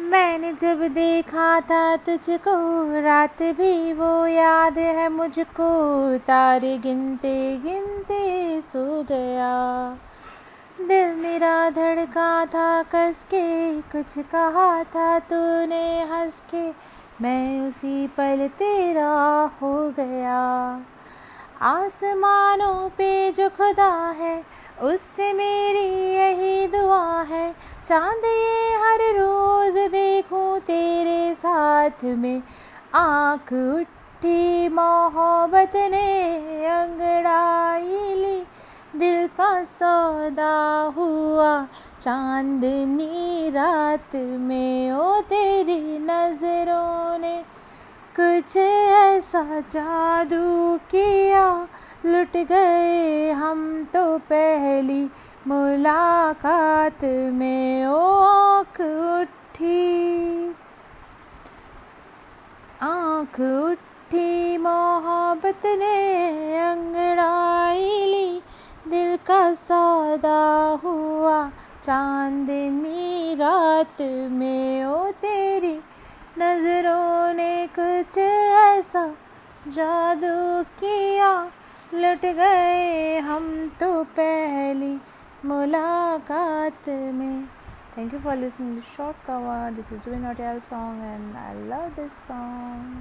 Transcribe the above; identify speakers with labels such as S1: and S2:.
S1: मैंने जब देखा था तुझको, रात भी वो याद है मुझको। तारे गिनते गिनते सो गया। दिल मेरा धड़का था, कस के कुछ कहा था तूने हंस के। मैं उसी पल तेरा हो गया। आसमानों पे जो खुदा है, उससे मेरी यही दुआ है। चाँद ये साथ में आँख उठी, मोहब्बत ने अंगड़ाई ली। दिल का सौदा हुआ, चांदनी रात में, ओ तेरी नज़रों ने कुछ ऐसा जादू किया। लुट गए हम तो पहली मुलाकात में, ओ आँख उठी आँख उठी मोहब्बत ने अंगड़ाई ली। दिल का सौदा हुआ चांदनी रात में, ओ तेरी नज़रों ने कुछ ऐसा जादू किया। लुट गए हम तो पहली मुलाकात में। Thank you for listening this short cover this is Jubin hotel song and I love this song